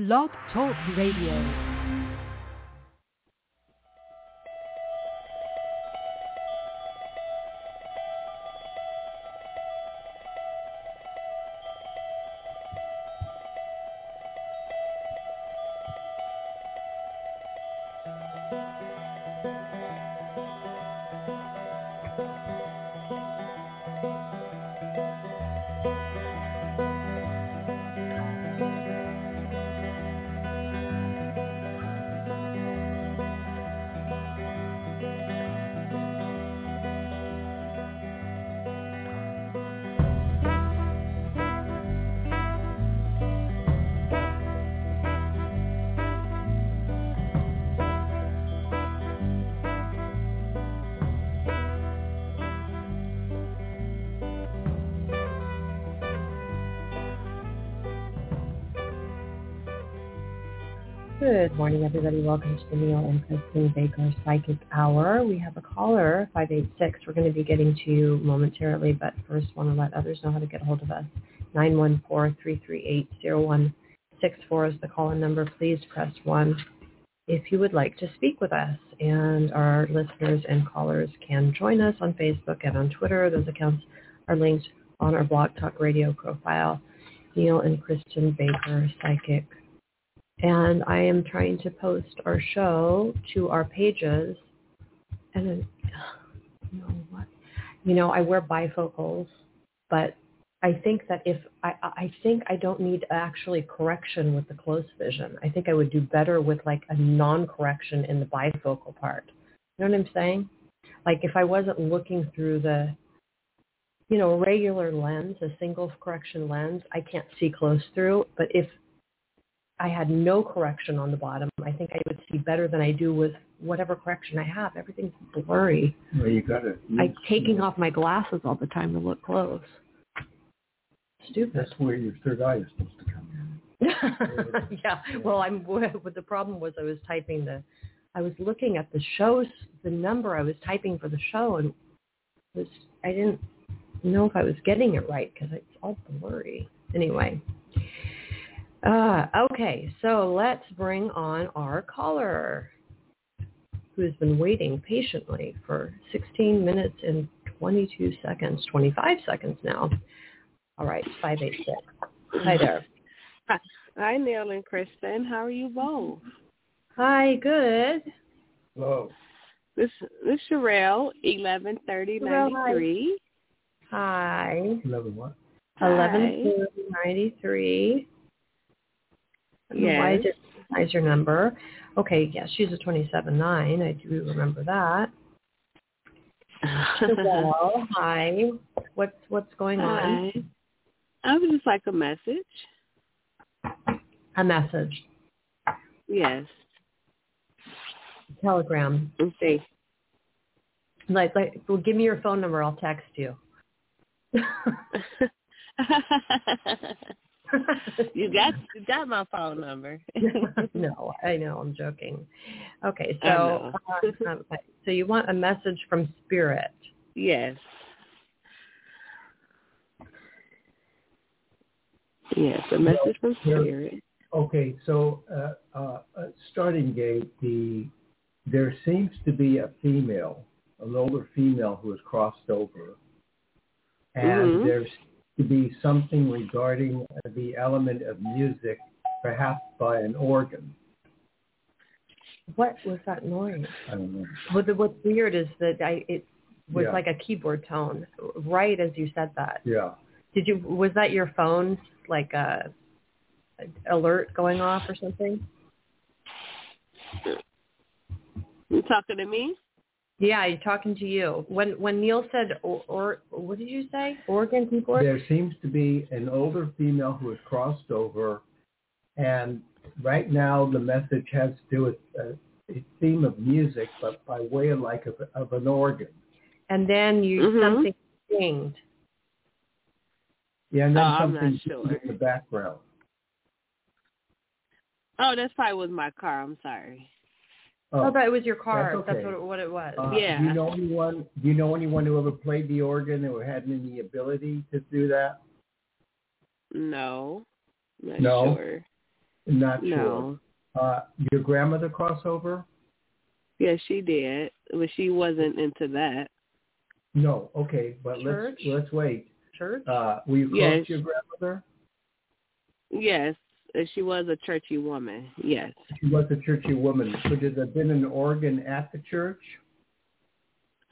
Blog Talk Radio. Morning, everybody. Welcome to the Neil and Kristin Baker Psychic Hour. We have a caller, 586. We're going to be getting to you momentarily, but first want to let others know how to get hold of us. 914-338-0164 is the call-in number. Please press 1 if you would like to speak with us. And our listeners and callers can join us on Facebook and on Twitter. Those accounts are linked on our Blog Talk Radio profile. Neil and Kristin Baker Psychic and I am trying to post our show to our pages. And then, you know what? You know, I wear bifocals, but I think that if I, I think I don't need actually correction with the close vision. I think I would do better with like a non-correction in the bifocal part. You know what I'm saying? Like if I wasn't looking through the, you know, regular lens, a single correction lens, I can't see close through. But if I had no correction on the bottom, I think I would see better than I do with whatever correction I have. Everything's blurry. Well, you got it. I'm taking off my glasses all the time to look close. Stupid. That's where your third eye is supposed to come in. yeah. Well, I'm. But the problem was I was typing the, I was looking at the shows, the number I was typing for the show, and was I didn't know if I was getting it right because it's all blurry. Anyway. Uh, okay, so let's bring on our caller who's been waiting patiently for 16 minutes and 22 seconds, 25 seconds now. All right, 586. Hi there. Hi, Neil and Kristin. How are you both? Hi, good. Hello. This this Sherelle, eleven thirty ninety three. Hi. Eleven what? Eleven ninety three. Yes. Why did recognize your number? Okay, yes, she's a twenty-seven nine. I do remember that. well, hi. What's what's going on? Hi. I would just like a message. A message. Yes. Telegram. Okay. Like, like, well, give me your phone number. I'll text you. you got you got my phone number. no, I know. I'm joking. Okay, so uh, so you want a message from spirit? Yes. Yes, a message from spirit. Okay, so uh, uh, starting gate, the there seems to be a female, an older female who has crossed over, and mm-hmm. there's to be something regarding the element of music, perhaps by an organ. What was that noise? I don't know. What, what's weird is that I it was Yeah. like a keyboard tone right as you said that. Yeah. Did you was that your phone like a, a alert going off or something? You talking to me? Yeah, you're talking to you. When when Neil said or, or what did you say? Organ keyboard? There seems to be an older female who has crossed over, and right now the message has to do with a, a theme of music, but by way of like of, of an organ. And then you Mhm. something dinged. Yeah, and then Oh, something sure. in the background. Oh, that's probably with my car. I'm sorry. Oh, I thought it was your car. That's okay. what it, what it was. Uh, Yeah. Do you know anyone? Do you know anyone who ever played the organ or had any ability to do that? No. Not No? sure. Not No. sure. Uh, your grandmother crossover? Yeah, she did, but she wasn't into that. No. Okay, but Church? let's let's wait. Church? Uh, were you close Yes. to your grandmother? Yes, she was a churchy woman. Yes. She was a churchy woman. So did there been an organ at the church?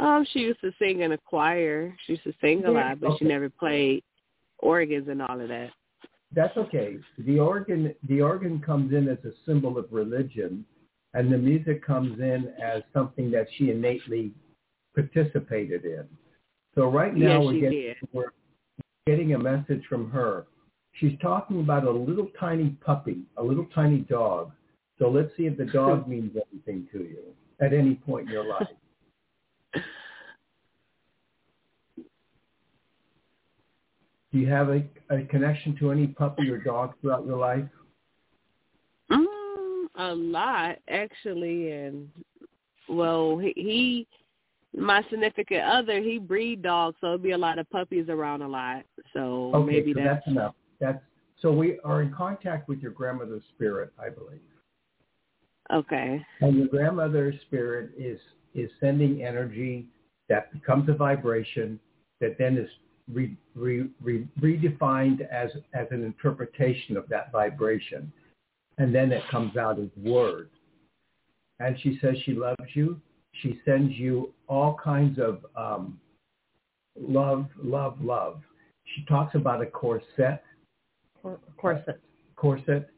Um, she used to sing in a choir. She used to sing a lot, but she never played organs and all of that. That's okay. The organ the organ comes in as a symbol of religion, and the music comes in as something that she innately participated in. So right now Yes, we're getting we're getting a message from her. She's talking about a little tiny puppy, a little tiny dog. So let's see if the dog means anything to you at any point in your life. Do you have a, a connection to any puppy or dog throughout your life? Mm, a lot actually, and well, he, he my significant other, he breed dogs, so it'd be a lot of puppies around a lot. So Okay, maybe so that's, that's enough. That's so we are in contact with your grandmother's spirit, I believe. okay. And your grandmother's spirit is is sending energy that becomes a vibration that then is re, re, re, redefined as as an interpretation of that vibration, and then it comes out as words. And she says she loves you. She sends you all kinds of um, love, love, love. She talks about a corset, Cor- corset. corset,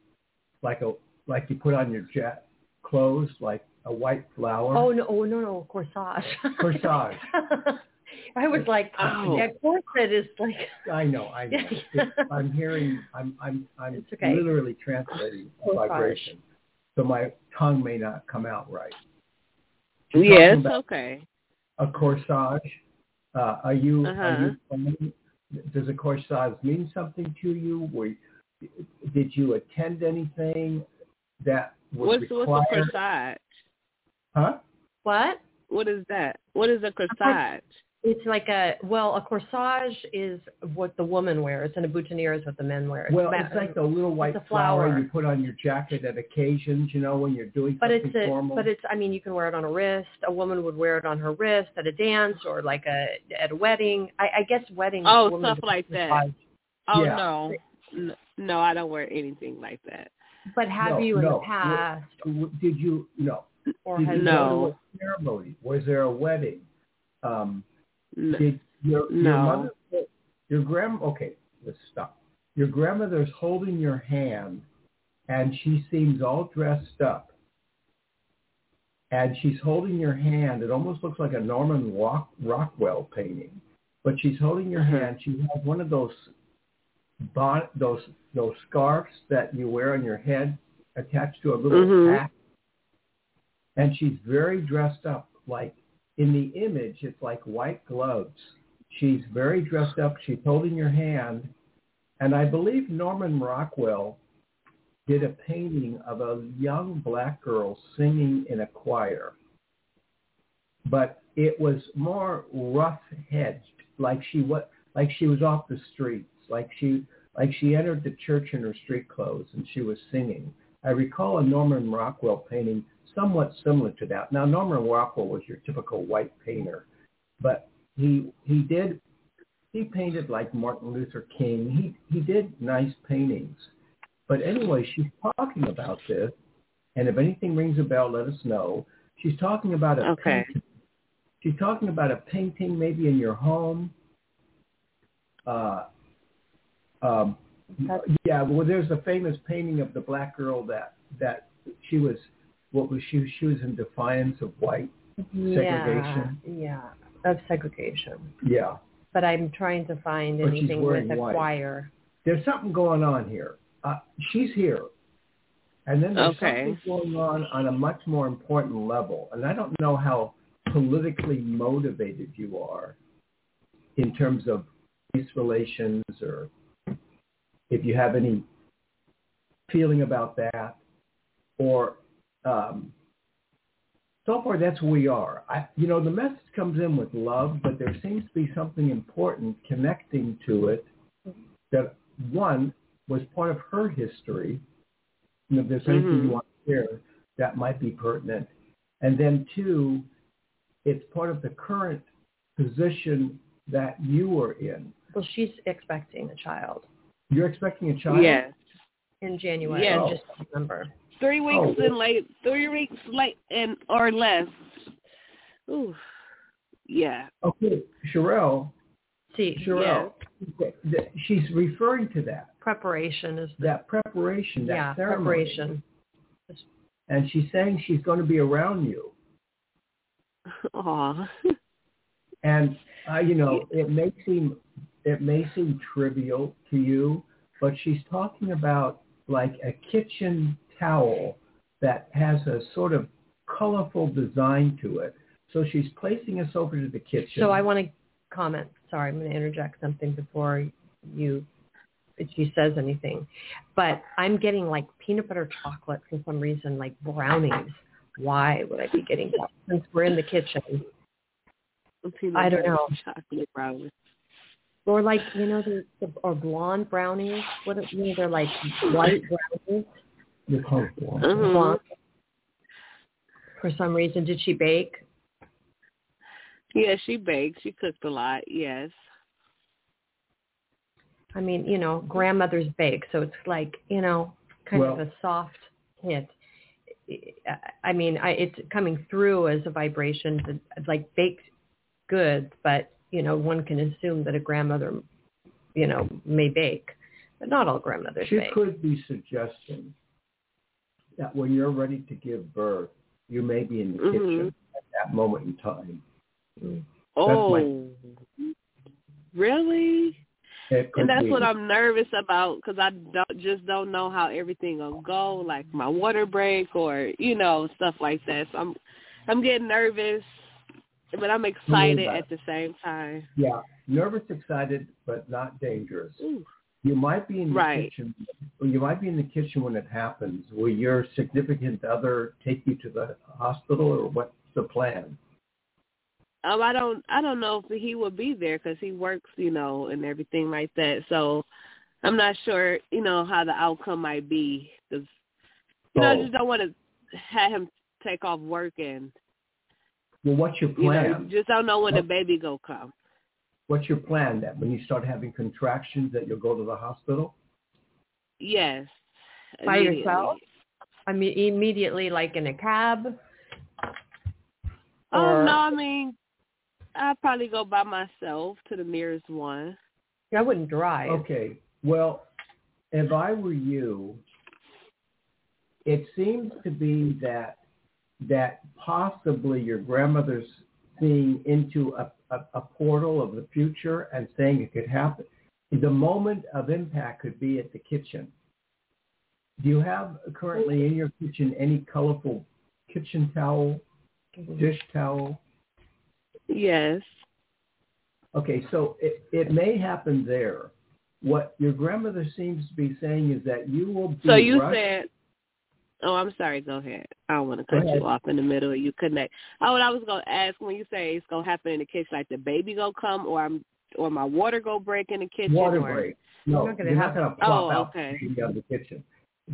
like a like you put on your jet clothes, like a white flower. Oh no! Oh no! No corsage. Corsage. I was like, Oh. yeah, corset is like. I know, I know. It's- I'm hearing, I'm, I'm, I'm It's okay. literally translating a vibration, so my tongue may not come out right. She's Yes, okay. a corsage. Uh, are you, are Uh-huh. you, familiar- does a corsage mean something to you? Were, did you attend anything that was What's what's a required? corsage? Huh? What? What is that? What is a corsage? It's like a well, a corsage is what the woman wears, and a boutonniere is what the men wear. Well, ma- it's like the little white a flower. flower. you put on your jacket at occasions, you know, when you're doing but something it's a, formal. but it's. I mean, you can wear it on a wrist. A woman would wear it on her wrist at a dance or like a at a wedding. I, I guess weddings. Oh, stuff wear like that. Oh Yeah. no. N- No, I don't wear anything like that. But have No, you in no. the past, Did you no? or Did has you No. go to a ceremony? Was there a wedding? Um, N- did your your No. mother, your grand? Okay, let's stop. Your grandmother's holding your hand, and she seems all dressed up. And she's holding your hand. It almost looks like a Norman Rock, Rockwell painting, but she's holding your Mhm. hand. She has one of those bon- those those scarves that you wear on your head attached to a little Mhm. hat. And she's very dressed up. Like in the image, it's like white gloves. She's very dressed up. She's holding your hand. And I believe Norman Rockwell did a painting of a young black girl singing in a choir. But it was more rough-edged, like she was like she was off the streets, like she like she entered the church in her street clothes and she was singing. I recall a Norman Rockwell painting somewhat similar to that. Now Norman Rockwell was your typical white painter, but he he did he painted like Martin Luther King. He he did nice paintings. But anyway, she's talking about this, and if anything rings a bell, let us know. She's talking about a Okay. painting. She's talking about a painting maybe in your home. Uh, um, yeah, well, there's a famous painting of the black girl that that she was what was she she was in defiance of white. Segregation. Yeah, yeah, of segregation. Yeah, But I'm trying to find But anything with a white. choir. there's something going on here. Uh, she's here, and then there's Okay. something going on on a much more important level. And I don't know how politically motivated you are in terms of race relations, or if you have any feeling about that, or um, so far that's where we are. I, you know, the message comes in with love, but there seems to be something important connecting to it that one was part of her history you know, if there's anything Mhm. you want to share that might be pertinent. And then two, it's part of the current position that you are in. Well, she's expecting a child You're expecting a child? Yes. in January. Yes. I just remember. Three weeks Oh. and late. Three weeks late and or less. Ooh. Yeah. Okay, Sherelle, See, Sherelle, th- th- she's referring to that, preparation is the that preparation, that yeah ceremony. preparation. And she's saying she's going to be around you. Aw. And uh, you know, it may seem it may seem trivial to you, but she's talking about like a kitchen towel that has a sort of colorful design to it. So she's placing us over to the kitchen. So I want to comment. Sorry, I'm going to interject something before you she says anything. But I'm getting like peanut butter chocolate for some reason, like brownies. Why would I be getting that since we're in the kitchen? I don't know. Chocolate brownie. Or like you know the, the or blonde brownies. What are- you know they're like white brownies. You're comfortable. Mhm. For some reason, did she bake? Yeah, she baked. She cooked a lot. Yes. I mean, you know, grandmothers bake, so it's like, you know, kind of a soft hit. I mean, I, it's coming through as a vibration, but like baked goods, but you know, one can assume that a grandmother, you know, may bake, but not all grandmothers She bake. could be suggesting that when you're ready to give birth, you may be in the Mhm. kitchen at that moment in time. Mm. Oh. Really? And that's be. what I'm nervous about because I don't, just don't know how everything will go, like my water break or you know stuff like that. So I'm I'm getting nervous, but I'm excited at the same time. Yeah, nervous, excited, but not dangerous. Ooh. You might be in the Right. kitchen. You might be in the kitchen when it happens. Will your significant other take you to the hospital, or what's the plan? Um, I don't I don't know if he will be there because he works, you know, and everything like that. So I'm not sure, you know, how the outcome might be because you know I Oh. just don't want to have him take off work and Well, what's your you know plan? just don't know when the What- baby go come. What's your plan? That when you start having contractions, that you'll go to the hospital? Yes. By yourself? I mean, immediately, like in a cab. Oh no, I mean, I'd probably go by myself to the nearest one. I wouldn't drive. Okay. Well, if I were you, it seems to be that that possibly your grandmother's seeing into a, a, a portal of the future and saying it could happen. The moment of impact could be at the kitchen. Do you have currently in your kitchen any colorful kitchen towel, dish towel? Yes. Okay, so it, it may happen there. What your grandmother seems to be saying is that you will be So you rushed- said, oh, I'm sorry. Go ahead. I don't want to cut you off in the middle. You connect. Oh, what I was gonna ask when you say it's gonna happen in the kitchen, like the baby go come, or I'm, or my water go break in the kitchen. water or, break. No, You're not gonna you're not going to plop Oh, out okay. the out of the kitchen.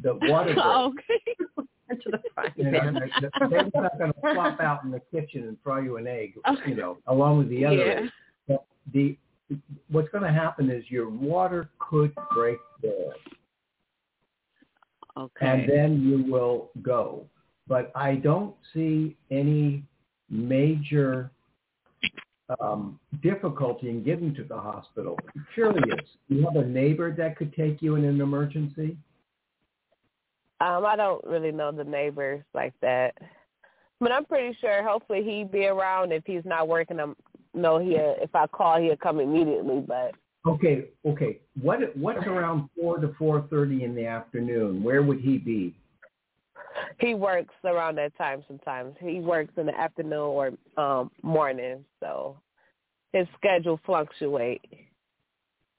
The water break. okay. to the frying you know, the, the baby's not going to plop out in the kitchen and fry you an egg, Okay. you know, along with the other Yeah. eggs. But the what's going to happen is your water could break there. Okay. and then you will go. But I don't see any major um, difficulty in getting to the hospital. I'm curious, you have a neighbor that could take you in an emergency? Um, I don't really know the neighbors like that, but I'm pretty sure. Hopefully, he'd be around if he's not working. I'm no, he if I call, he'll come immediately. But Okay, okay. What what's around four to four thirty in the afternoon? Where would he be? he works around that time. Sometimes he works in the afternoon or um morning, so his schedule fluctuate.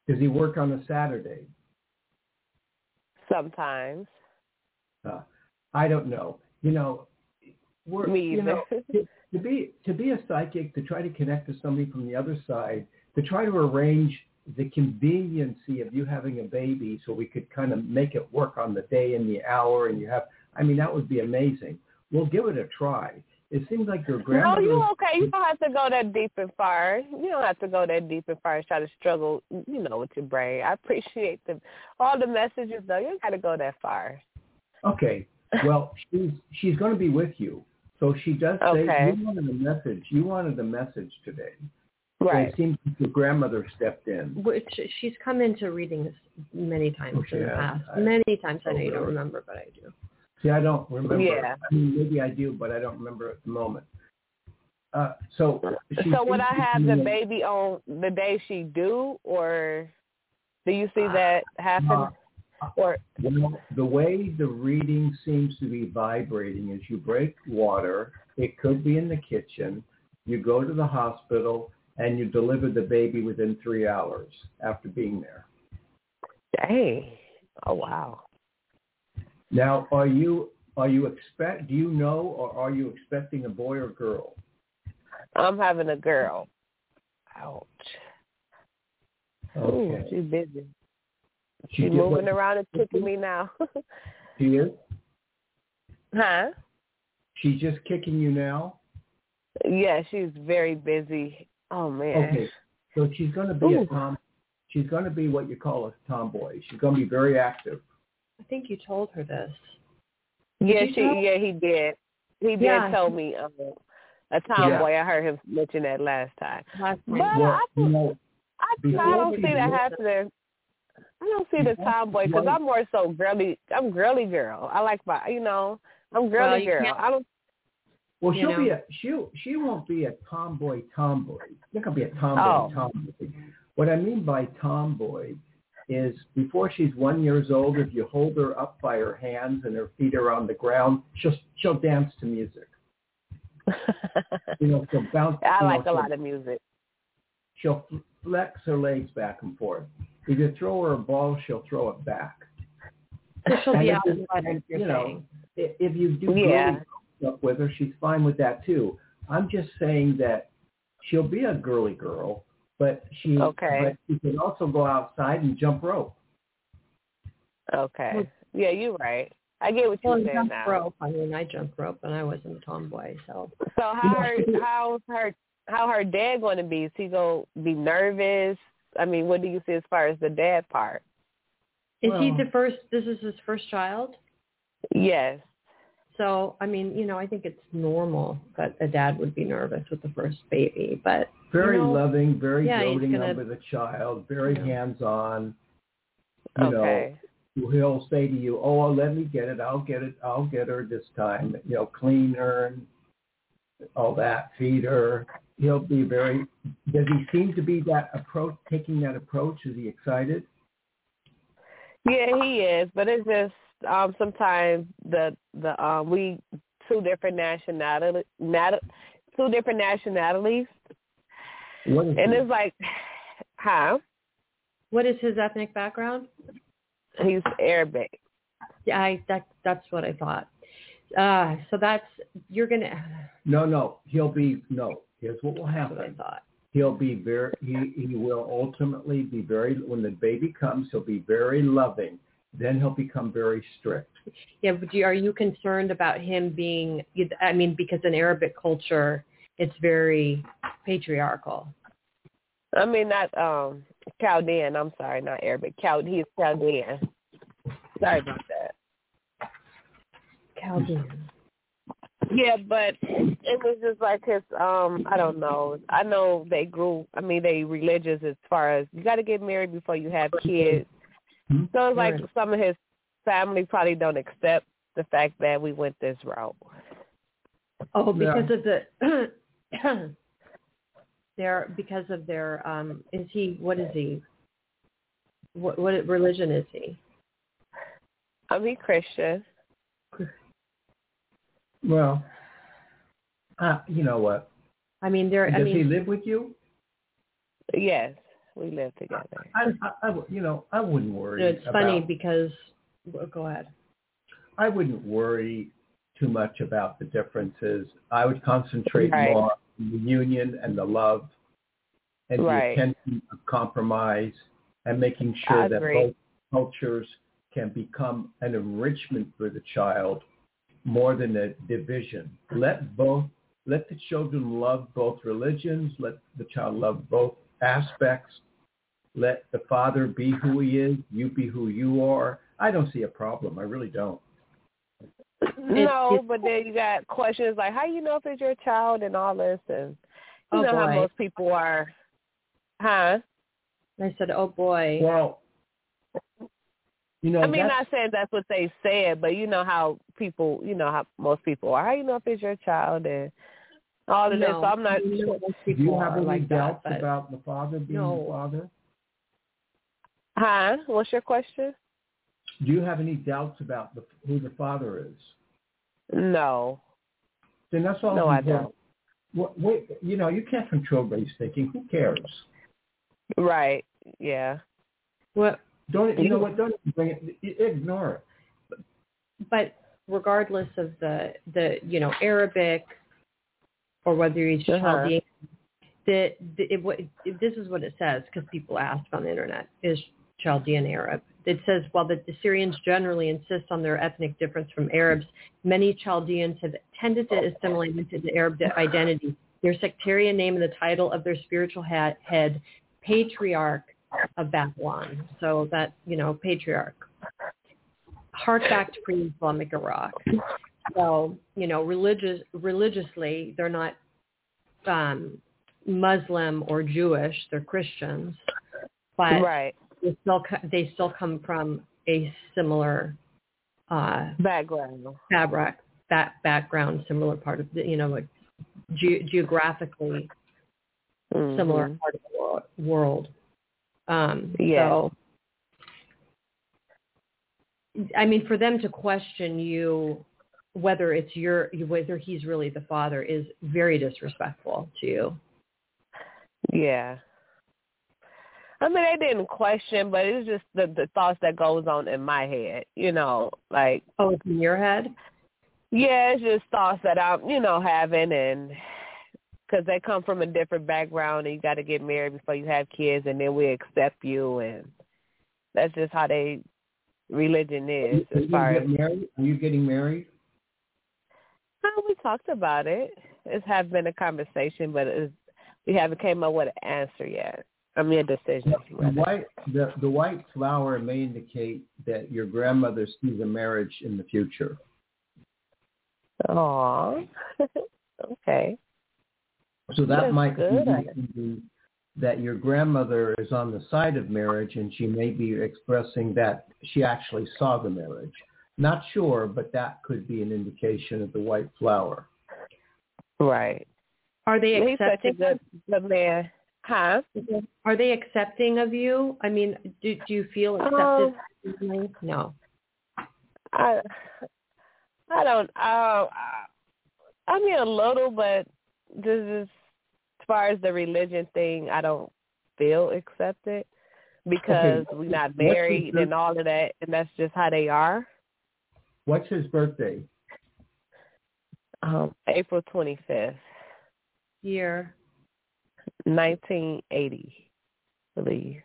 Does he work on a Saturday? Sometimes Uh, I don't know. You know, we're me you know to, to be to be a psychic to try to connect to somebody from the other side to try to arrange the conveniency of you having a baby so we could kind of make it work on the day and the hour and you have I mean that would be amazing. We'll give it a try. It seems like your grandmother. No, you okay. You don't have to go that deep and far. You don't have to go that deep and far and try to struggle, you know, with your brain. I appreciate the all the messages though. You got to go that far. Okay. Well, she's she's going to be with you, so she does say Okay. you wanted a message. You wanted a message today. Right. It seems like your grandmother stepped in. Which she's come into readings many times Oh, she in the past. I- many times. I Oh, know you don't remember, but I do. See, I don't remember. Yeah. I mean, maybe I do, but I don't remember at the moment. Uh, so, So would I have be the in- baby on the day she do, or do you see that happen? Uh, or Well, the way the reading seems to be vibrating is you break water. It could be in the kitchen. You go to the hospital and you delivered the baby within three hours after being there. dang, oh wow. Now, are you are you expect? Do you know, or are you expecting a boy or girl? I'm having a girl. Ouch. Ooh, she's busy. She She's did what- moving around and kicking me now. She is. huh? She's just kicking you now. Yeah, she's very busy. Oh man. Okay. So she's going to be a tom. She's going to be what you call a tomboy. She's going to be very active. I think you told her this. Yeah, she. tell- Yeah, he did. He did Yeah. tell me um, a tomboy. I heard him mention that last time. Last But. Well, I, you know, I, I don't see that happening. I don't see the tomboy because I'm more so girly. I'm girly girl. I like my, you know, I'm girly you girl. can't- I don't. Well, she'll be a she'll she won't be a tomboy tomboy. She's not gonna be a tomboy Oh. tomboy. What I mean by tomboy is before she's one years old, if you hold her up by her hands and her feet are on the ground, she'll she'll dance to music. You know, she'll bounce. I like know, a lot of music. She'll flex her legs back and forth. If you throw her a ball, she'll throw it back. She'll be out if you- front, and, you're you know, if you do Yeah. Girly stuff with her, she's fine with that too. I'm just saying that she'll be a girly girl, but she Okay. but she can also go outside and jump rope. Okay. Well- yeah, you're right. I get what Well, you're saying jump now. rope. I mean, I jump rope, and I wasn't a tomboy, so So how her how's her how her dad going to be? Is he going to be nervous? I mean, what do you see as far as the dad part? is he the first? This is his first child. Yes. So, I mean, you know, I think it's normal that a dad would be nervous with the first baby, but Very You know, loving, very yeah, he's doting gonna- over the child, very Yeah. hands on. You Okay. know, he'll say to you, "Oh, well, let me get it. I'll get it. I'll get her this time. You know, clean her and all that. Feed her." He'll be very. Does he seem to be that approach? Taking that approach? Is he excited? Yeah, he is, but it's just um sometimes the the um we two different nationality nat- two different nationalities and he? it's like huh? what is his ethnic background? He's Arabic. Yeah, I that that's what I thought. Uh, so that's you're gonna. No, no. He'll be no. Here's what will That's what I happen. thought. He'll be very. He he will ultimately be very. When the baby comes, he'll be very loving. Then he'll become very strict. Yeah, but do, are you concerned about him being? I mean, because in Arabic culture, it's very patriarchal. I mean not um Chaldean, I'm sorry, not Arabic. Chal he's Chaldean. Sorry about that. Chaldean. Yeah, but it was just like his um I don't know. I know they grew I mean they religious as far as you gotta get married before you have kids. Hmm? So it's like Right. some of his family probably don't accept the fact that we went this route. Oh, Yeah. because of the their because of their um. Is he? What is he? What what religion is he? I'm mean Christian. Well, uh, you know what? I mean, there. I Does he live with you? Yes, we live together. I, I, I you know, I wouldn't worry. it's funny because. well, Go ahead. I wouldn't worry too much about the differences. I would concentrate Right. more on the union and the love. and Right. the attention of compromise and making sure I that agree. both cultures can become an enrichment for the child more than a division. Let both let the children love both religions, let the child love both aspects. Let the father be who he is, you be who you are. I don't see a problem. I really don't. No, but then you got questions like how you know if it's your child and all this, and you Oh, know how most people are, huh? I said, oh boy. Well, you know, I mean, that's- not saying that's what they said, but you know how people, you know how most people are. How you know if it's your child and all of this? No, So I'm not you know, sure. most do people you have are any like doubts that, about the father being No. the father? Huh? What's your question? Do you have any doubts about the, who the father is? No, Then that's all. no, I important. don't. What, wait, you know, you can't control what he's thinking. Who cares? Right? Yeah. what? Don't you know what? Don't bring it. Ignore it. But regardless of the the you know Arabic or whether he's Uh-huh. Chaldean, the, the it, what this is what it says because people ask on the internet is Chaldean Arab. It says while the Assyrians generally insist on their ethnic difference from Arabs, many Chaldeans have tended to assimilate into the Arab identity. Their sectarian name and the title of their spiritual head, head patriarch of Babylon. So that you know patriarch. Hark back to pre-Islamic Iraq. So you know religious religiously they're not um, Muslim or Jewish. They're Christians, but right. They still co- they still come from a similar uh, Background. fabric that background, similar part of the you know like ge- geographically similar Mhm. part of the world. world. Um, Yeah. So, I mean, for them to question you, whether it's your, whether he's really the father, is very disrespectful to you. Yeah. I mean, they didn't question, but it's just the the thoughts that goes on in my head. You know, like Oh, it's in your head. yeah, it's just thoughts that I'm, you know, having, and because they come from a different background, and you got to get married before you have kids, and then we accept you, and that's just how they religion is. Are As you far as married? Are you getting married? Oh, we talked about it. It has been a conversation, but it's, we haven't came up with an answer yet. I mean, a decision. The rather. white the, the white flower may indicate that your grandmother sees a marriage in the future. Aw. okay. So that That's might good. be that your grandmother is on the side of marriage and she may be expressing that she actually saw the marriage. Not sure, but that could be an indication of the white flower. Right. Are they He's such a accepting? good, good man. Huh? Are they accepting of you? I mean, do do you feel Um, accepted? no. I I don't. Uh, I mean a little, but this is as far as the religion thing. I don't feel accepted because Okay, we're not married and all of that, and that's just how they are. What's his birthday? Um, April twenty fifth, Year. Nineteen eighty, I believe.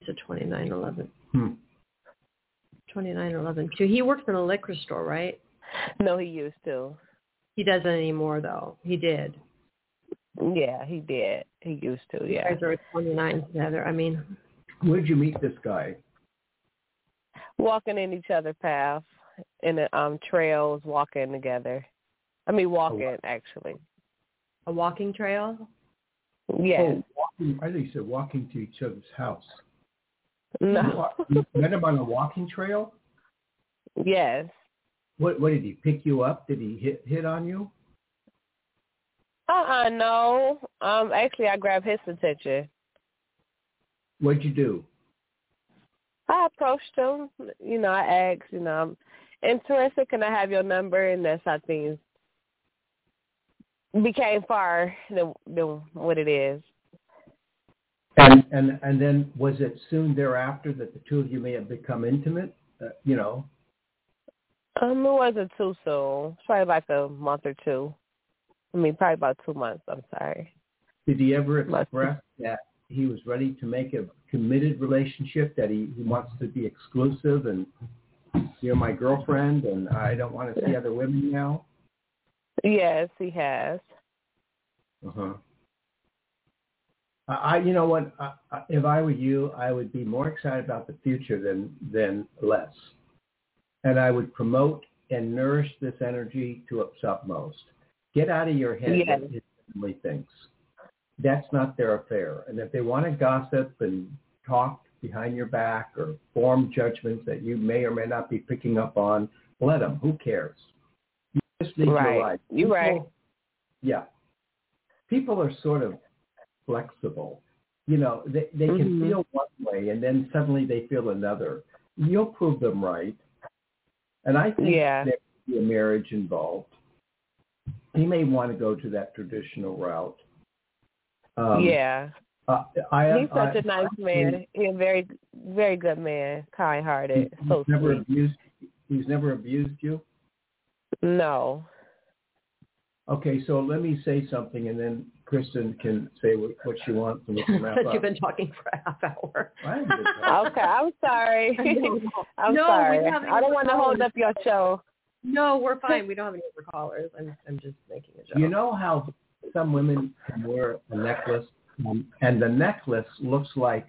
It's a twenty nine eleven. Hmm. Twenty nine eleven. So he works in a liquor store, right? No, he used to. He doesn't anymore, though. He did. Yeah, he did. He used to. You Yeah. guys are 29 together. I mean, Where'd you meet this guy? walking in each other's path in the um trails, walking together. I mean, walking actually. a walking trail. Yes. Oh, walking, I think you said walking to each other's house. No. You met him on a walking trail? yes. What, what did he pick you up? Did he hit, hit on you? Uh uh no. Um actually I grabbed his attention. What'd you do? I approached him. You know, I asked, you know, I'm interested, can I have your number? And that's how things became far than, than what it is. And, and and then was it soon thereafter that the two of you may have become intimate? Uh, you know, Um, it wasn't too soon. Probably like a month or two. I mean, probably about two months. I'm sorry. Did he ever express that he was ready to make a committed relationship, that he, he wants to be exclusive and you're my girlfriend and I don't want to see other women now? Yes, he has. Uh-huh. I, you know what? I, if I were you, I would be more excited about the future than than less, and I would promote and nourish this energy to its utmost. Get out of your head yes. what his family thinks. That's not their affair. And if they want to gossip and talk behind your back or form judgments that you may or may not be picking up on, let them. Who cares? Just live right. life. You're right. Yeah. People are sort of flexible. You know, they, they can mm-hmm. feel one way and then suddenly they feel another. You'll prove them right. And I think yeah. there could be a marriage involved. He may want to go to that traditional route. Um, yeah. Uh, I, he's such I, a nice I, man. He's a very, very good man, kind-hearted, he's so never sweet. abused. He's never abused you. No. Okay, so let me say something, and then Kristin can say what, what she wants, and we can wrap Since up. you've been talking for a half hour. okay, I'm sorry. I'm no, sorry. we don't have any I don't want to hold up your show. No, we're fine. We don't have any other callers. I'm, I'm just making a joke. You know how some women wear a necklace, um, and the necklace looks like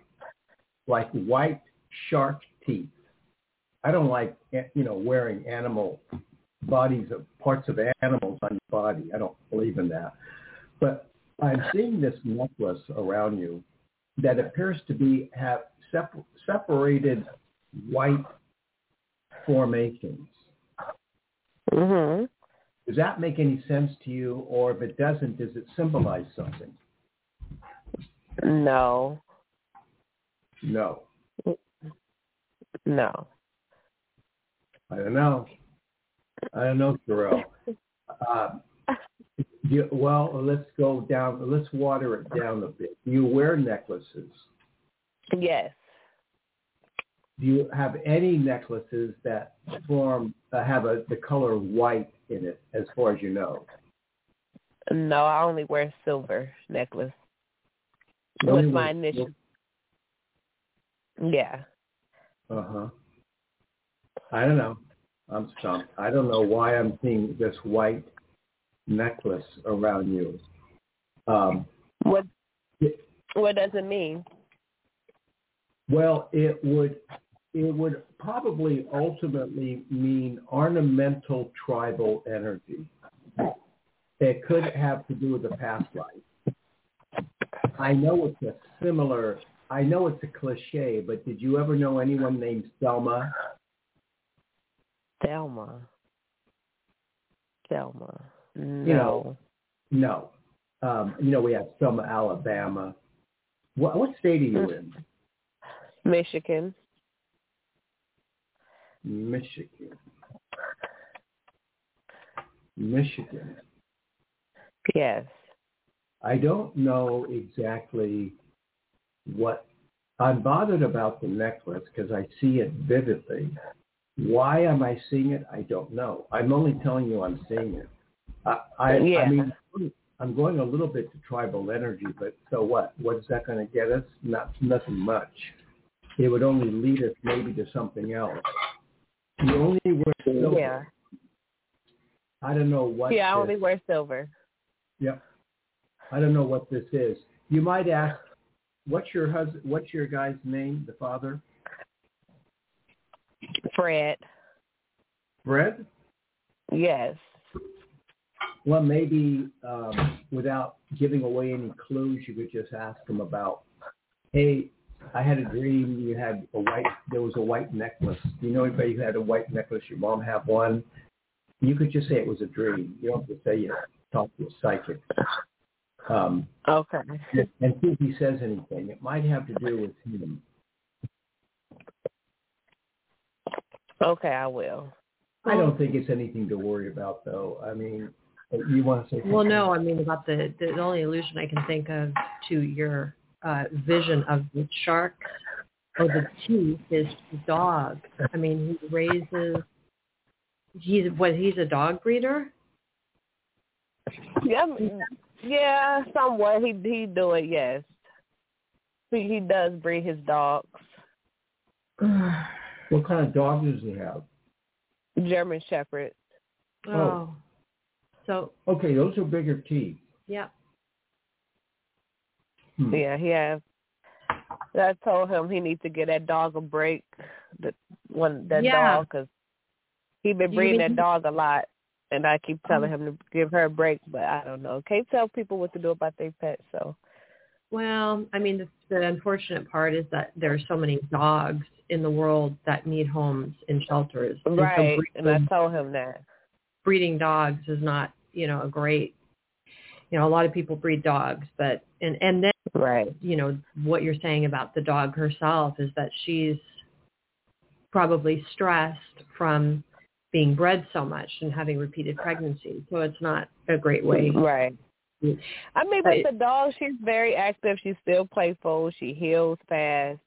like white shark teeth. I don't like you know wearing animal bodies of parts of animals on your body. I don't believe in that. But I'm seeing this necklace around you that appears to be have separ- separated white formations. Mhm. Does that make any sense to you? Or if it doesn't, does it symbolize something? No. No. No. I don't know. I don't know, Terrell. Uh, you, well, let's go down. Let's water it down a bit. Do you wear necklaces? Yes. Do you have any necklaces that form uh, have a, the color white in it, as far as you know? No, I only wear silver necklace You with my initials. Yeah. Uh huh. I don't know. I'm stumped. I don't know why I'm seeing this white necklace around you. Um, What What does it mean? well, it would it would probably ultimately mean ornamental tribal energy. It could have to do with the past life. I know it's a similar. I know it's a cliche, but did you ever know anyone named Selma? Thelma. Thelma. No. You know, No. Um, you know, we have Selma, Alabama. What, what state are you in? Michigan. Michigan. Michigan. Yes. I don't know exactly what I'm bothered about the necklace because I see it vividly. Why am I seeing it? I don't know. I'm only telling you I'm seeing it. I, I, Yeah. I mean, I'm going a little bit to tribal energy, but so what? What is that going to get us? Not nothing much. It would only lead us maybe to something else. You only wear silver. Yeah. I don't know what. Yeah, I this- only wear silver. Yep. I don't know what this is. You might ask, what's your husband? What's your guy's name? The father? Fred. Fred? Yes. Well, maybe um, without giving away any clues, you could just ask him about, hey, I had a dream. You had a white. There was a white necklace. Do you know anybody who had a white necklace? Your mom had one. You could just say it was a dream. You don't have to say you talked to a psychic. Um, Okay. and see if he says anything. It might have to do with him. Okay, I will. I don't think it's anything to worry about, though. I mean, you want to say? Well, no, I mean about the the only illusion I can think of to your uh, vision of the shark or the teeth is the dog. I mean, he raises. He's what? He's a dog breeder. Yeah, yeah, somewhat. He he do it. Yes, he he does breed his dogs. what kind of dog does he have? German Shepherd. Oh. oh. So okay, those are bigger teeth. Yeah. Hmm. Yeah, he has. I told him he needs to get that dog a break. The one that yeah. dog because he been breeding that dog a lot, and I keep telling him to give her a break, but I don't know. Can't tell people what to do about their pets, so. Well, I mean, the, the unfortunate part is that there are so many dogs in the world that need homes and shelters. Right, and, so and I told him that breeding dogs is not, you know, a great. You know, a lot of people breed dogs, but and and then right, you know, what you're saying about the dog herself is that she's probably stressed from being bred so much and having repeated pregnancies. So it's not a great way. Right. I mean, but the dog, she's very active. She's still playful. She heals fast.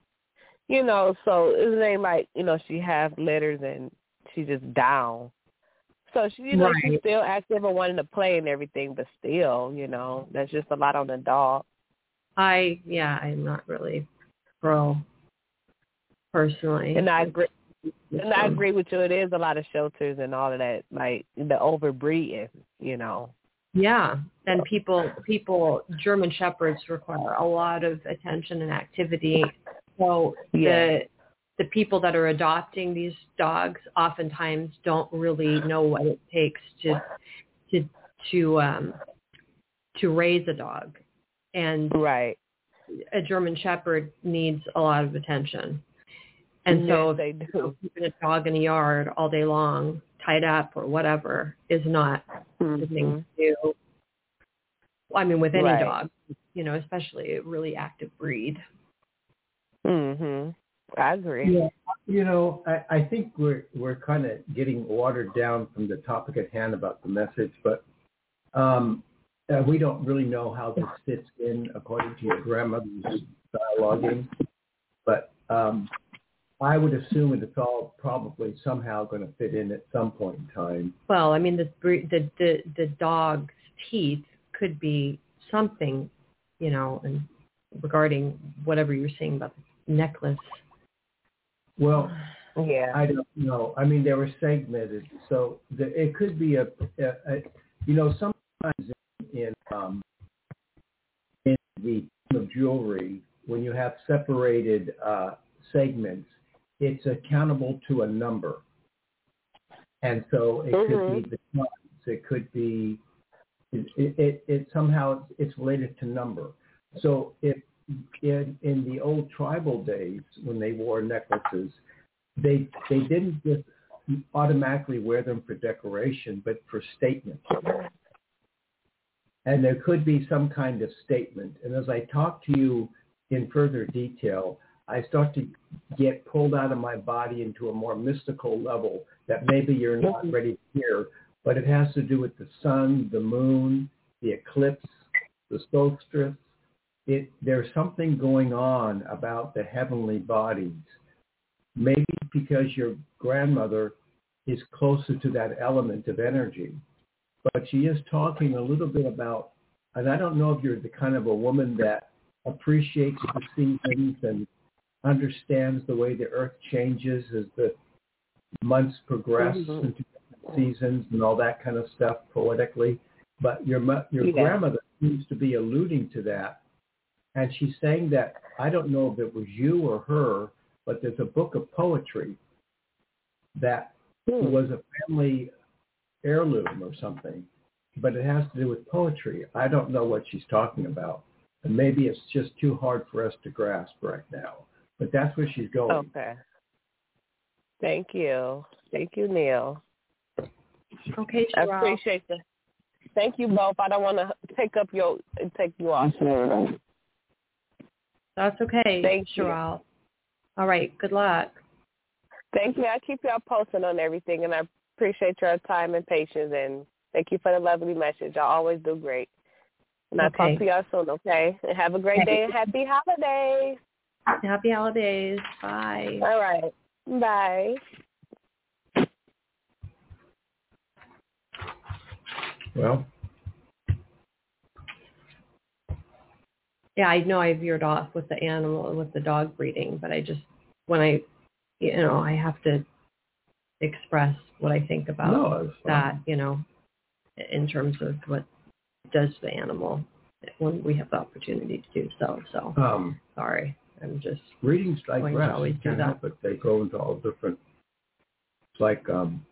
You know, so it ain't like you know she has letters and she's just down. So she, you know, right. she's still active and wanting to play and everything, but still, you know, that's just a lot on the dog. I yeah, I'm not really pro personally. And I agree. And I agree with you. It is a lot of shelters and all of that, like the overbreeding, you know. Yeah, and people people German shepherds require a lot of attention and activity. So yeah. the the people that are adopting these dogs oftentimes don't really know what it takes to to to um to raise a dog. And right. a German shepherd needs a lot of attention. And so they do. keeping a dog in a yard all day long, tied up or whatever, is not mm-hmm. the thing to do. I mean, with any right. dog, you know, especially a really active breed. Mhm. I agree. Yeah. You know, I, I think we're we're kind of getting watered down from the topic at hand about the message, but um, uh, we don't really know how this fits in according to your grandmother's dialoguing. But um, I would assume it's all probably somehow going to fit in at some point in time. Well, I mean, the the the, the dog's teeth could be something, you know, and regarding whatever you're saying about the necklace. Well, yeah, I don't know. I mean, they were segmented, so the, it could be a, a, a, you know, sometimes in, in um, in the of jewelry when you have separated uh, segments it's accountable to a number. And so it mm-hmm. could be the times, it could be, it, it, it somehow it's related to number. So if in, in the old tribal days when they wore necklaces, they, they didn't just automatically wear them for decoration, but for statements. And there could be some kind of statement. And as I talk to you in further detail, I start to get pulled out of my body into a more mystical level that maybe you're not mm-hmm. ready to hear, but it has to do with the sun, the moon, the eclipse, the solstice. It, there's something going on about the heavenly bodies. Maybe because your grandmother is closer to that element of energy. But she is talking a little bit about, and I don't know if you're the kind of a woman that appreciates the seasons and understands the way the earth changes as the months progress mm-hmm. into seasons and all that kind of stuff poetically. But your your yeah. grandmother seems to be alluding to that, and she's saying that I don't know if it was you or her, but there's a book of poetry that hmm. was a family heirloom or something, but it has to do with poetry. I don't know what she's talking about, and maybe it's just too hard for us to grasp right now. But that's where she's going. Okay. Thank you. Thank you, Neil. Okay, Cheryl. I appreciate that. Thank you both. I don't want to take up your take you off. That's okay. Thank you. Cheryl. All right. Good luck. Thank you. I'll keep y'all posting on everything, and I appreciate your time and patience. And thank you for the lovely message. Y'all always do great. And okay. I'll talk to y'all soon, okay? And have a great day and happy holidays. Happy holidays. Bye. All right. Bye. Well, Yeah, I know I veered off with the animal and with the dog breeding, but I just when I you know I have to express what I think about no, that, you know, in terms of what does the animal when we have the opportunity to do so. So Um, sorry, I'm just readings like to always do that. it. They go into all different. It's like um,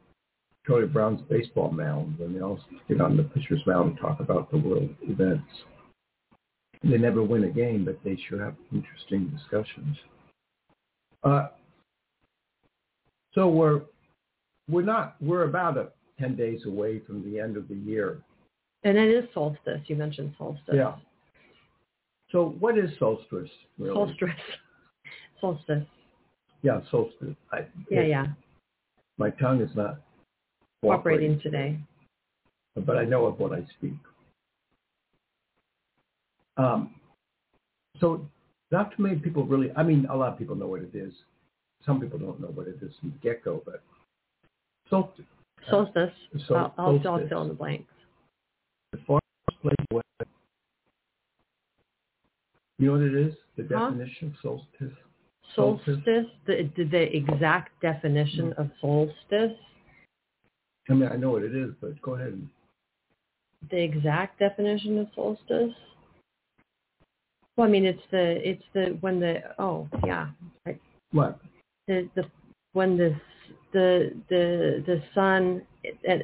Charlie Brown's baseball mound, and they all get on the pitcher's mound and talk about the world events. They never win a game, but they sure have interesting discussions. Uh, so we're we're not we're about a, ten days away from the end of the year. and it is solstice. You mentioned solstice. Yeah. So what is solstice really? Solstice. Solstice. Yeah, solstice. I, Yeah, it- yeah. My tongue is not Cooperating today. but I know of what I speak. Um, so not too many people really, I mean, a lot of people know what it is. Some people don't know what it is from the get-go, but solstice. Solstice. So, I'll, I'll, I'll fill in the blanks. the farthest place away. You know what it is? The Huh? definition of solstice? Solstice. Solstice, the, the, the exact definition of solstice, I mean, I know what it is, but go ahead. the exact definition of solstice. Well, I mean, it's the, it's the, when the, oh, yeah, right. What? the, the, when the, the, the, the sun, at,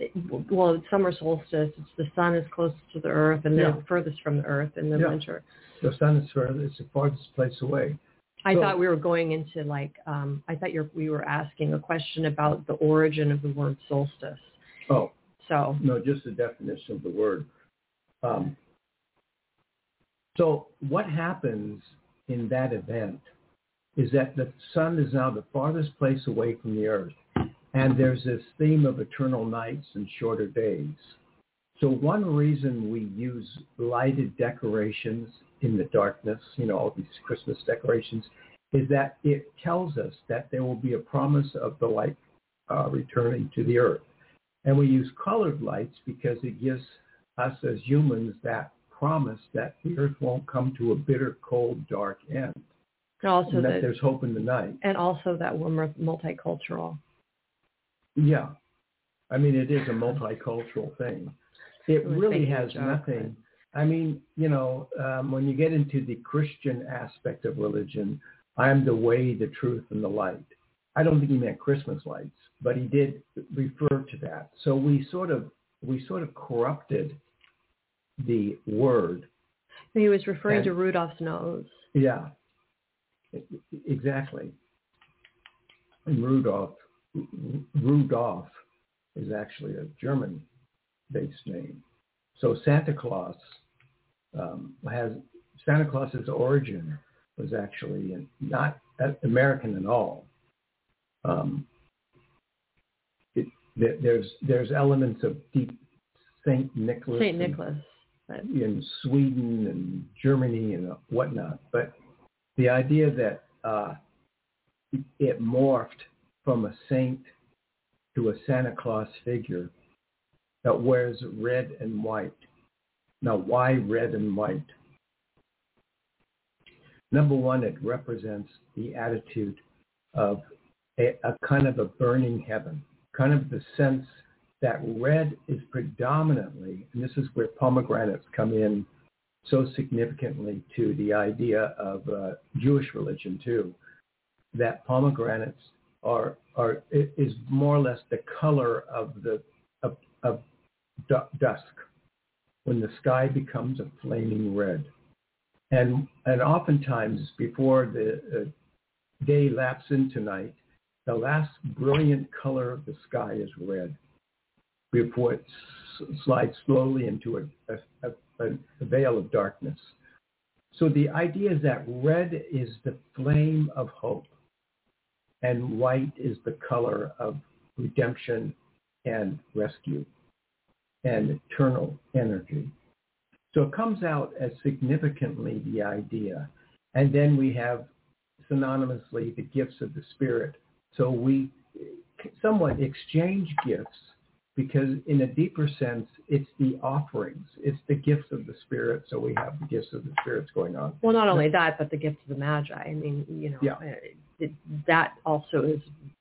well, it's summer solstice, it's the sun is closest to the earth and Yeah. the furthest from the earth in the Yeah. winter. The sun is further, it's the farthest place away. I So- thought we were going into like um I thought you're we were asking a question about the origin of the word solstice. Oh, So No, just the definition of the word. Um, so what happens in that event is that the sun is now the farthest place away from the earth. And there's this theme of eternal nights and shorter days. So one reason we use lighted decorations in the darkness, you know, all these Christmas decorations, is that it tells us that there will be a promise of the light uh, returning to the earth. And we use colored lights because it gives us as humans that promise that the earth won't come to a bitter, cold, dark end. and also and that that there's hope in the night. and also that we're multicultural. Yeah. I mean, it is a multicultural thing. It really has nothing. I mean, you know, um, when you get into the Christian aspect of religion, I am the way, the truth, and the light. I don't think he meant Christmas lights, but he did refer to that. So we sort of we sort of corrupted the word. He was referring And- to Rudolph's nose. Yeah, exactly. And Rudolph, Rudolph is actually a German-based name. So Santa Claus um, has Santa Claus's origin was actually not American at all. Um, it, there's there's elements of deep Saint Nicholas, Saint Nicholas. In Sweden and Germany and whatnot. But the idea that uh, it morphed from a saint to a Santa Claus figure that wears red and white. Now, why red and white? Number one, it represents the attitude of a, a kind of a burning heaven, kind of the sense that red is predominantly, and this is where pomegranates come in so significantly to the idea of uh, Jewish religion too, that pomegranates are are is more or less the color of the of, of du- dusk when the sky becomes a flaming red, and and oftentimes before the uh, day laps into night, the last brilliant color of the sky is red before it slides slowly into a, a, a, a veil of darkness. So the idea is that red is the flame of hope and white is the color of redemption and rescue and eternal energy. So it comes out as significantly the idea. And then we have synonymously the gifts of the Spirit. So we somewhat exchange gifts because in a deeper sense, it's the offerings, it's the gifts of the Spirit. So we have the gifts of the spirits going on. Well, not only that, but the gift of the Magi. I mean, you know, Yeah. uh, it, that also is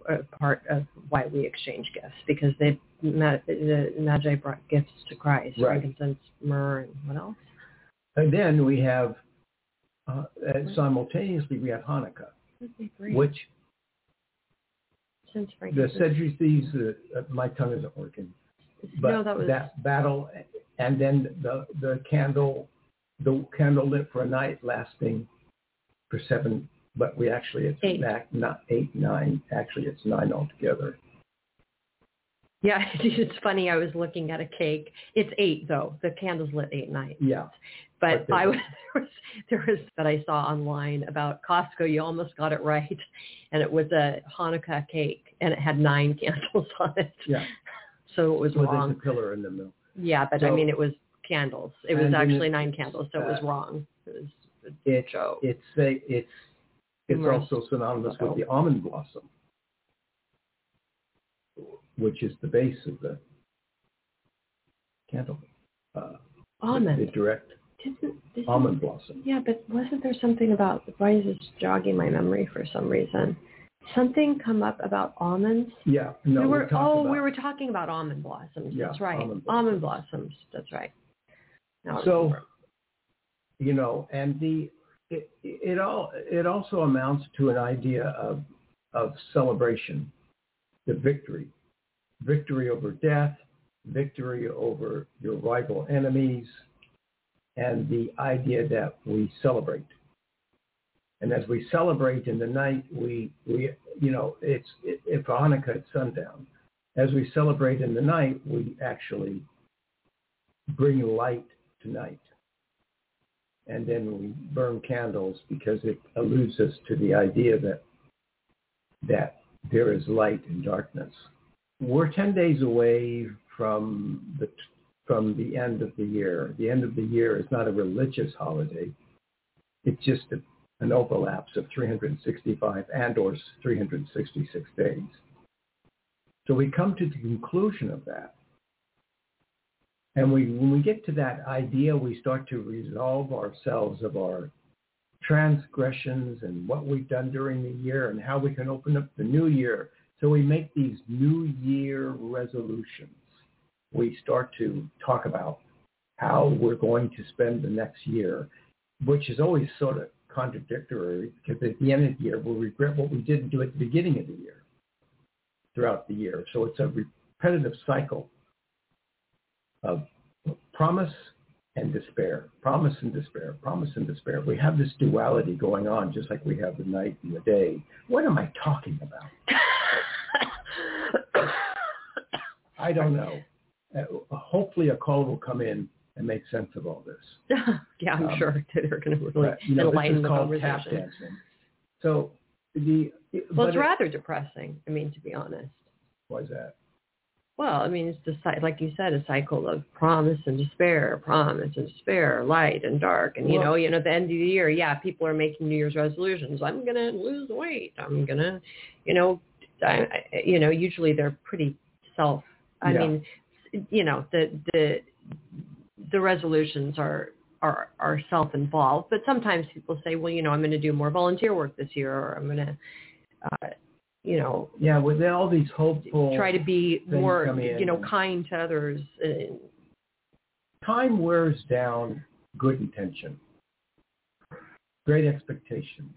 a part of why we exchange gifts because they the Magi brought gifts to Christ, Right. frankincense, myrrh, and what else? And then we have, uh, simultaneously, we have Hanukkah, Isn't it great? which Since the frankincense. Sadducees, uh, uh, my tongue isn't working, but no, that was that battle, and then the the candle, the candle lit for a night, lasting for seven. But we actually it's Eight. back not eight nine. Actually, it's nine altogether. Yeah. It's funny. I was looking at a cake. It's eight though. The candles lit eight nights. Yeah, But I was there was there was that I saw online about Costco. You almost got it right, and it was a Hanukkah cake, and it had nine candles on it. yeah. So it was So there's a pillar in the middle. Yeah, but I mean, it was candles. It was actually it- nine candles, so it was uh, wrong. It was a It joke. it's a it's it's also synonymous with the almond blossom, which is the base of the candle. Uh, almond. The direct Didn't, didn't, almond blossom. Yeah, but wasn't there something about? Why is this jogging my memory for some reason? Something come up about almonds. Yeah. No, we were oh, about- we were talking about almond blossoms. Yeah, That's right. almond Almond blossoms. blossoms. That's right. Now So, you know, and the it, it all it also amounts to an idea of of celebration, the victory, victory over death, victory over your rival enemies, and the idea that we celebrate. And as we celebrate in the night, we we you know it's it, it, for Hanukkah it's sundown. As we celebrate in the night, we actually bring light to night and then we burn candles because it alludes us to the idea that that there is light in darkness. We're 10 days away from the from the end of the year. The end of the year is not a religious holiday. It's just a, an overlaps of 365 and or 366 days. So we come to the conclusion of that. And we, when we get to that idea, we start to resolve ourselves of our transgressions and what we've done during the year and how we can open up the new year. So we make these new year resolutions. We start to talk about how we're going to spend the next year, which is always sort of contradictory because at the end of the year, we'll regret what we didn't do at the beginning of the year throughout the year. So it's a repetitive cycle of promise and despair, promise and despair, promise and despair. We have this duality going on just like we have the night and the day. What am I talking about? I don't know. Uh, hopefully a call will come in and make sense of all this. yeah, I'm Um, sure they're going to really you know, this enlighten the conversation. dancing. So the Well, it's it- rather depressing. I mean, to be honest. why is that? Well, I mean, it's the like you said, a cycle of promise and despair, promise and despair, light and dark, and you Well- know, you know, at the end of the year, yeah, people are making New Year's resolutions. I'm gonna lose weight. I'm gonna, you know, I, you know, usually they're pretty self. I Yeah. mean, you know, the the the resolutions are are are self involved, but sometimes people say, well, you know, I'm going to do more volunteer work this year, or I'm going to, uh, you know, Yeah, with all these hopeful try to be more, you know, kind to others. Time wears down good intention, great expectations.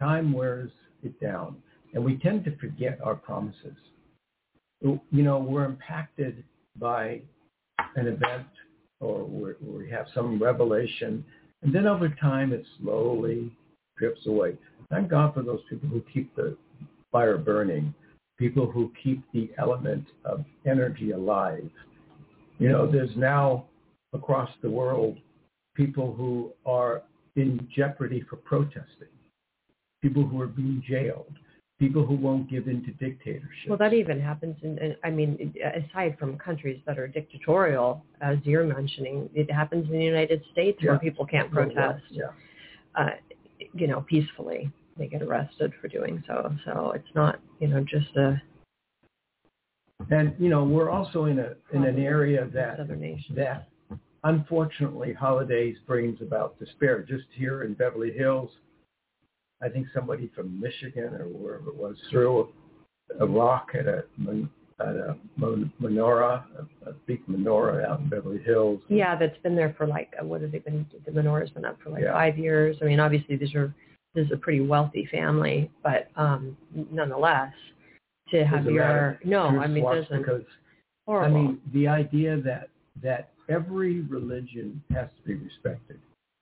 Time wears it down, and we tend to forget our promises. You know, we're impacted by an event or we have some revelation, and then over time it slowly drips away. Thank God for those people who keep the fire burning, people who keep the element of energy alive. You know, there's now across the world people who are in jeopardy for protesting, people who are being jailed, people who won't give in to dictatorship. well, that even happens in, in, I mean, aside from countries that are dictatorial, as you're mentioning, it happens in the United States Yeah. where people can't protest, Yeah. uh, you know, peacefully. They get arrested for doing so. So it's not, you know, just a, And you know, we're also in a in an area that that unfortunately holidays brings about despair. Just here in Beverly Hills, I think somebody from Michigan or wherever it was threw a, a rock at a at a menorah, a, a big menorah out in Beverly Hills. Yeah, that's been there for like uh, what have they been? The menorah's been up for like Yeah. five years. I mean, obviously these are this is a pretty wealthy family, but um nonetheless, to have Doesn't your no, I mean, doesn't because horrible. I mean, the idea that that every religion has to be respected.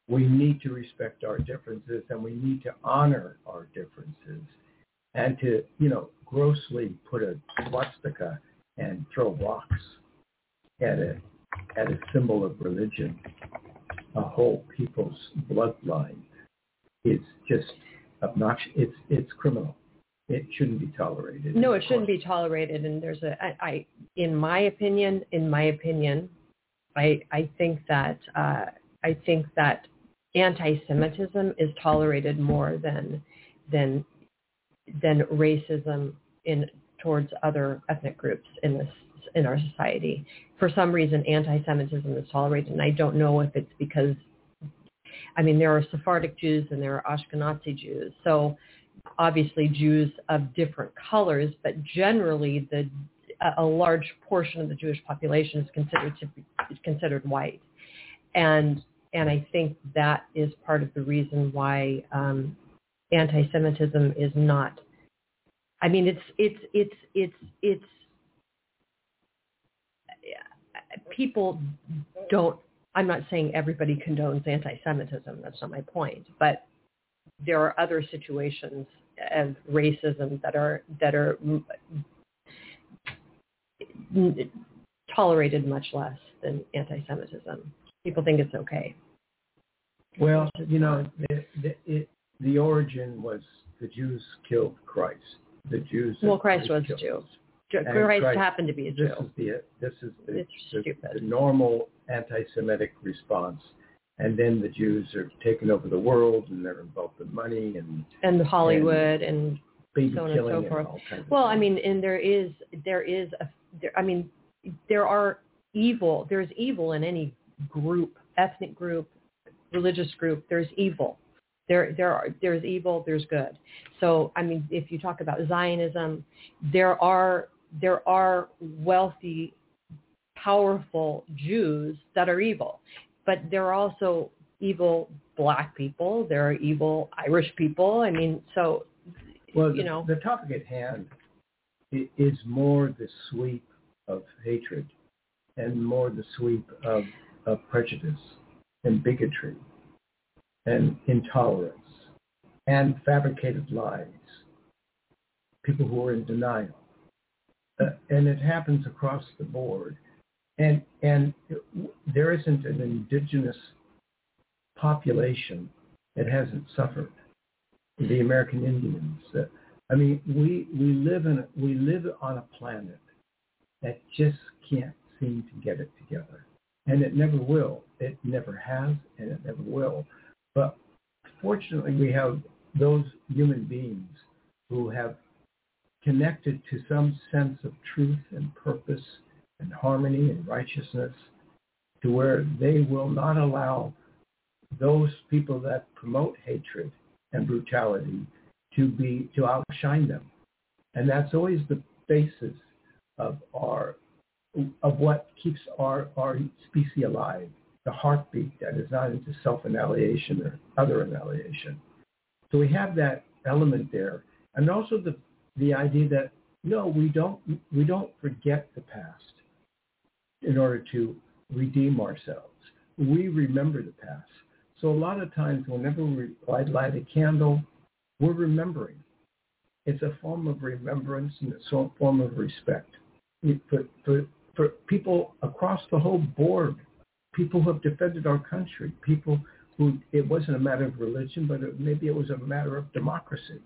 We need to respect our differences, and we need to honor our differences, and to you know grossly put a swastika and throw rocks at a at a symbol of religion, a whole people's bloodline, is just obnoxious. It's it's criminal. It shouldn't be tolerated. no, it shouldn't be tolerated. And there's a, I, I, in my opinion, in my opinion, I, I think that, uh, I think that anti-Semitism is tolerated more than, than, than racism in towards other ethnic groups in this in our society. For some reason, anti-Semitism is tolerated, and I don't know if it's because, I mean, there are Sephardic Jews and there are Ashkenazi Jews, so obviously Jews of different colors, but generally the a- large portion of the Jewish population is considered to be is considered white, and and I think that is part of the reason why um, anti-Semitism is not. I mean, it's it's it's it's it's people don't. I'm not saying everybody condones anti-Semitism. That's not my point, but there are other situations of racism that are that are tolerated much less than anti-Semitism. People think it's okay. Well, you know, the, the, it, the origin was the Jews killed Christ. The Jews. Well, Christ was a. Jew. Christ, Christ- happened to be a Jew. This is the this is the, the, stupid. the normal anti-Semitic response, and then the Jews are taking over the world, and they're involved in money and And Hollywood and baby So on and so killing and, forth. of Well, I mean, and there is there is a there, I mean, there are evil. There's evil in any group, ethnic group, religious group. There's evil. There there are there's evil. There's good. So I mean, if you talk about Zionism, there are there are wealthy, powerful Jews that are evil, but there are also evil black people. There are evil Irish people. I mean, so Well, you the, know. the topic at hand is more the sweep of hatred and more the sweep of, of prejudice and bigotry and intolerance and fabricated lies, people who are in denial. Uh, and it happens across the board. And, and there isn't an indigenous population that hasn't suffered the American Indians. Uh, I mean, we we live in a, we live on a planet that just can't seem to get it together, and it never will. It never has, and it never will. But fortunately, we have those human beings who have connected to some sense of truth and purpose and harmony and righteousness, to where they will not allow those people that promote hatred and brutality to be to outshine them and that's always the basis of our of what keeps our our species alive the heartbeat that is not into self-annihilation or other annihilation so we have that element there and also the the idea that no we don't we don't forget the past in order to redeem ourselves we remember the past so a lot of times whenever we light, light a candle, we're remembering. It's a form of remembrance and it's a form of respect. For, for, for people across the whole board, people who have defended our country, people who it wasn't a matter of religion, but it, maybe it was a matter of democracy,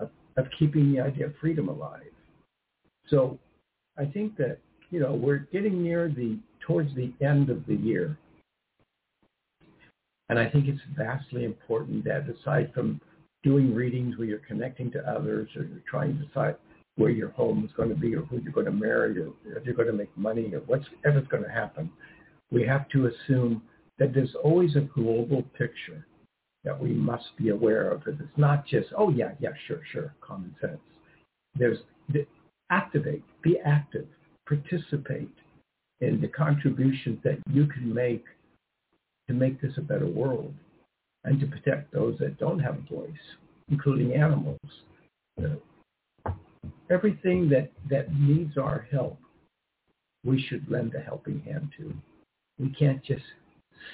of, of keeping the idea of freedom alive. So I think that, you know, we're getting near the, towards the end of the year. And I think it's vastly important that aside from doing readings where you're connecting to others or you're trying to decide, where your home is going to be or who you're going to marry or if you're going to make money or whatever's going to happen. We have to assume that there's always a global picture that we must be aware of. And it's not just, oh, yeah, yeah, sure, sure, common sense. There's activate, be active, participate in the contributions that you can make to make this a better world and to protect those that don't have a voice, including animals. Everything that, that needs our help, we should lend a helping hand to. We can't just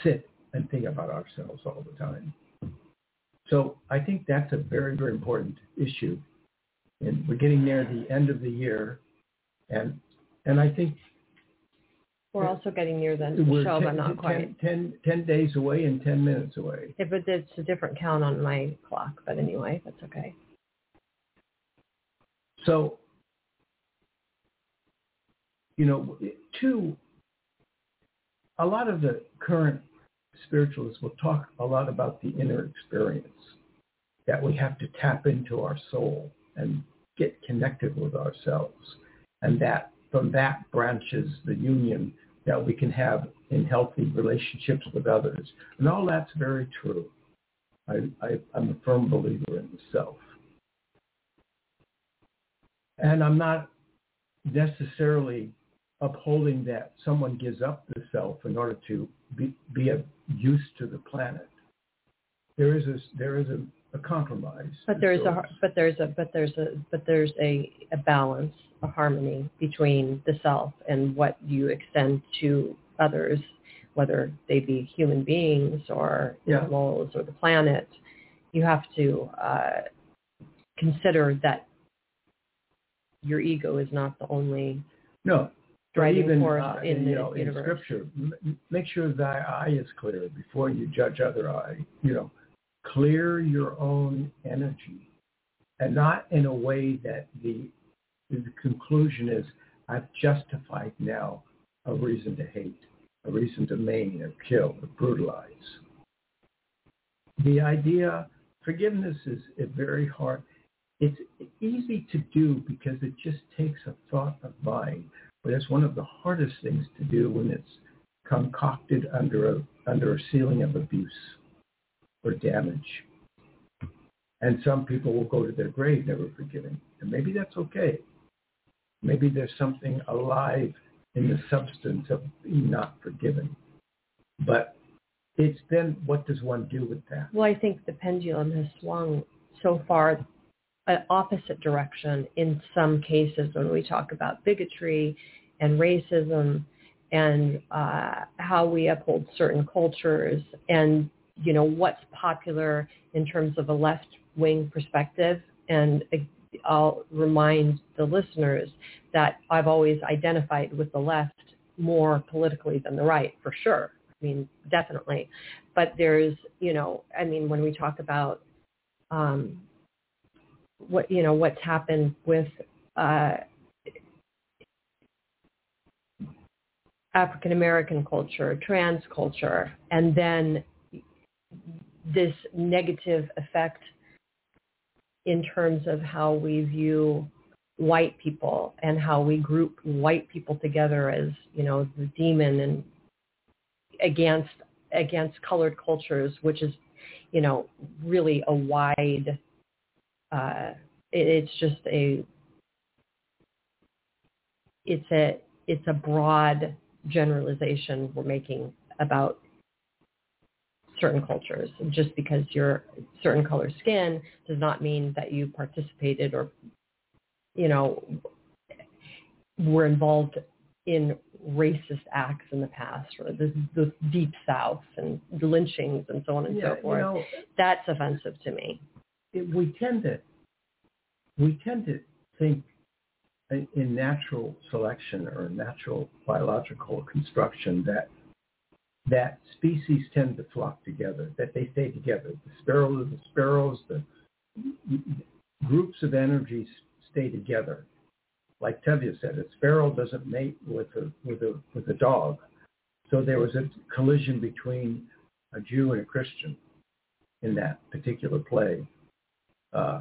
sit and think about ourselves all the time. So I think that's a very, very important issue. And we're getting near the end of the year. And and I think we're also getting near the end of the show, 10, but not 10, quite. 10, 10 days away and 10 minutes away. Yeah, but it's a different count on my clock. But anyway, that's okay. So, you know, two, a lot of the current spiritualists will talk a lot about the inner experience, that we have to tap into our soul and get connected with ourselves. And that from that branches the union that we can have in healthy relationships with others. And all that's very true. I, I, I'm a firm believer in the self. And I'm not necessarily upholding that someone gives up the self in order to be, be of use to the planet. There is a, there is a, a compromise. But there's a but there's a but there's a but there's a, a balance, a harmony between the self and what you extend to others, whether they be human beings or yeah. animals or the planet. You have to uh, consider that your ego is not the only no driving even, force uh, in, the you know, universe. In scripture, m- make sure thy eye is clear before you judge other eye. You know, clear your own energy, and not in a way that the the conclusion is I've justified now a reason to hate, a reason to maim or kill or brutalize. The idea, forgiveness is a very hard. It's easy to do because it just takes a thought of mind but it's one of the hardest things to do when it's concocted under a under a ceiling of abuse or damage. And some people will go to their grave never forgiving. And maybe that's okay. Maybe there's something alive in the substance of being not forgiven. But it's then what does one do with that? Well, I think the pendulum has swung so far an opposite direction in some cases when we talk about bigotry and racism and uh, how we uphold certain cultures and you know what's popular in terms of a left wing perspective. And I'll remind the listeners that I've always identified with the left more politically than the right for sure. I mean definitely. But there's you know I mean when we talk about um, what you know what's happened with uh, African American culture, trans culture, and then this negative effect in terms of how we view white people and how we group white people together as you know the demon and against against colored cultures, which is you know really a wide uh, it, it's just a it's a it's a broad generalization we're making about certain cultures. Just because you're certain color skin does not mean that you participated or you know were involved in racist acts in the past or the, the deep south and the lynchings and so on and yeah, so forth. You know, That's offensive to me it, we tend to we tend to think in natural selection or natural biological construction that that species tend to flock together, that they stay together. The sparrows, the sparrows, the groups of energies stay together. Like Tevye said, a sparrow doesn't mate with a with a with a dog. So there was a collision between a Jew and a Christian in that particular play. Uh,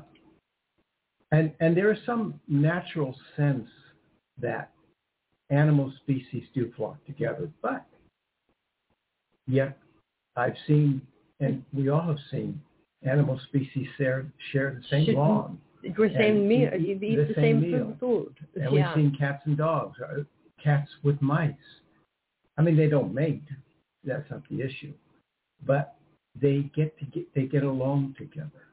And and there is some natural sense that animal species do flock together, but yet I've seen, and we all have seen, animal species share share the same Should- lawn. The same meal. eat- You eat the the, same same, meal. food. And yeah. we've seen cats and dogs, uh, cats with mice. I mean, they don't mate. That's not the issue. But they get to get, they get along together.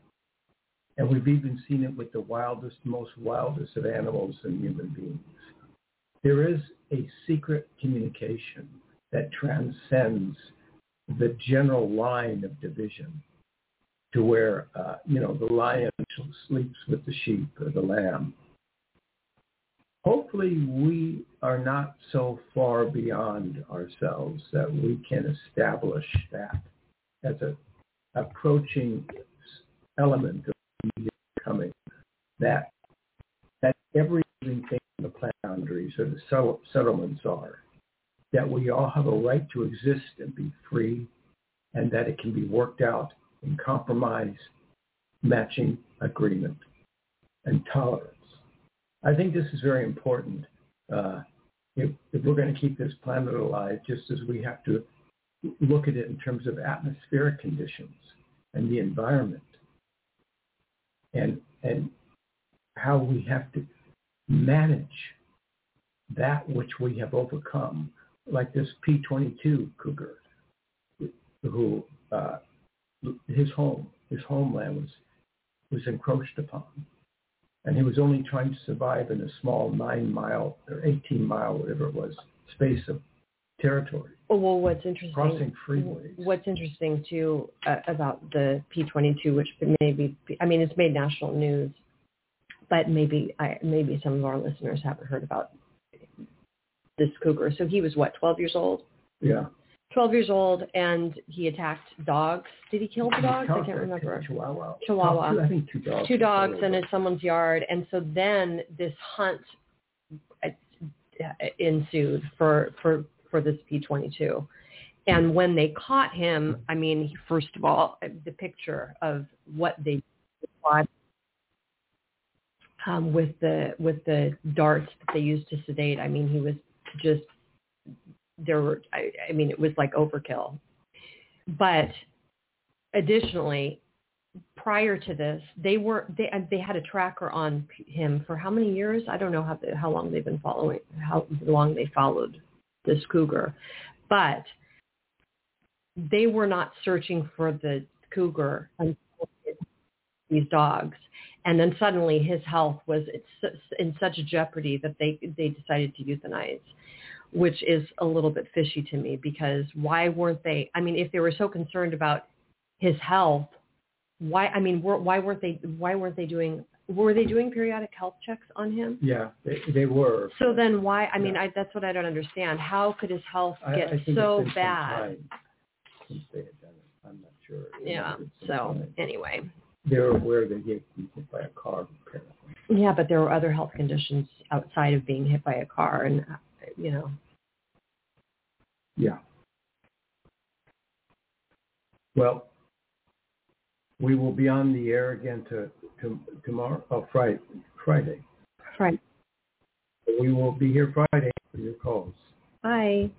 And we've even seen it with the wildest, most wildest of animals and human beings. There is a secret communication that transcends the general line of division to where, uh, you know, the lion sleeps with the sheep or the lamb. Hopefully we are not so far beyond ourselves that we can establish that as a approaching element of becoming that that every living thing on the planet boundaries or the settle- settlements are that we all have a right to exist and be free and that it can be worked out in compromise, matching agreement, and tolerance. I think this is very important. Uh, if, if we're going to keep this planet alive, just as we have to look at it in terms of atmospheric conditions and the environment and, and how we have to manage that which we have overcome, like this P-22 cougar, who uh, his home, his homeland was was encroached upon, and he was only trying to survive in a small nine mile or eighteen mile, whatever it was, space of territory, Oh, well, what's interesting? crossing freeways. What's interesting too uh, about the P22, which maybe I mean it's made national news, but maybe I maybe some of our listeners haven't heard about this cougar. So he was what 12 years old. Yeah, 12 years old, and he attacked dogs. Did he kill the dogs? I can't remember. Chihuahua. Chihuahua. Two- I think two dogs. Two dogs in someone's yard, and so then this hunt uh, ensued for for for this P22. And when they caught him, I mean, first of all, the picture of what they caught um, with the with the darts that they used to sedate. I mean, he was just there were. I, I mean, it was like overkill. But additionally, prior to this, they were they they had a tracker on him for how many years? I don't know how how long they've been following how long they followed this cougar, but they were not searching for the cougar until these dogs. And then suddenly his health was in such jeopardy that they they decided to euthanize, which is a little bit fishy to me because why weren't they? I mean, if they were so concerned about his health, why? I mean, were, why weren't they? Why weren't they doing? Were they doing periodic health checks on him? Yeah, they, they were. So then why? I mean, Yeah. I, that's what I don't understand. How could his health get I it's so bad? Since they had done it, I'm not sure. Yeah. So time. anyway, they're aware they get hit by a car. Apparently. yeah, but there were other health conditions outside of being hit by a car, and you know, Yeah. Well, we will be on the air again to, to tomorrow. Oh, Friday. Friday. right. We will be here Friday for your calls. Bye.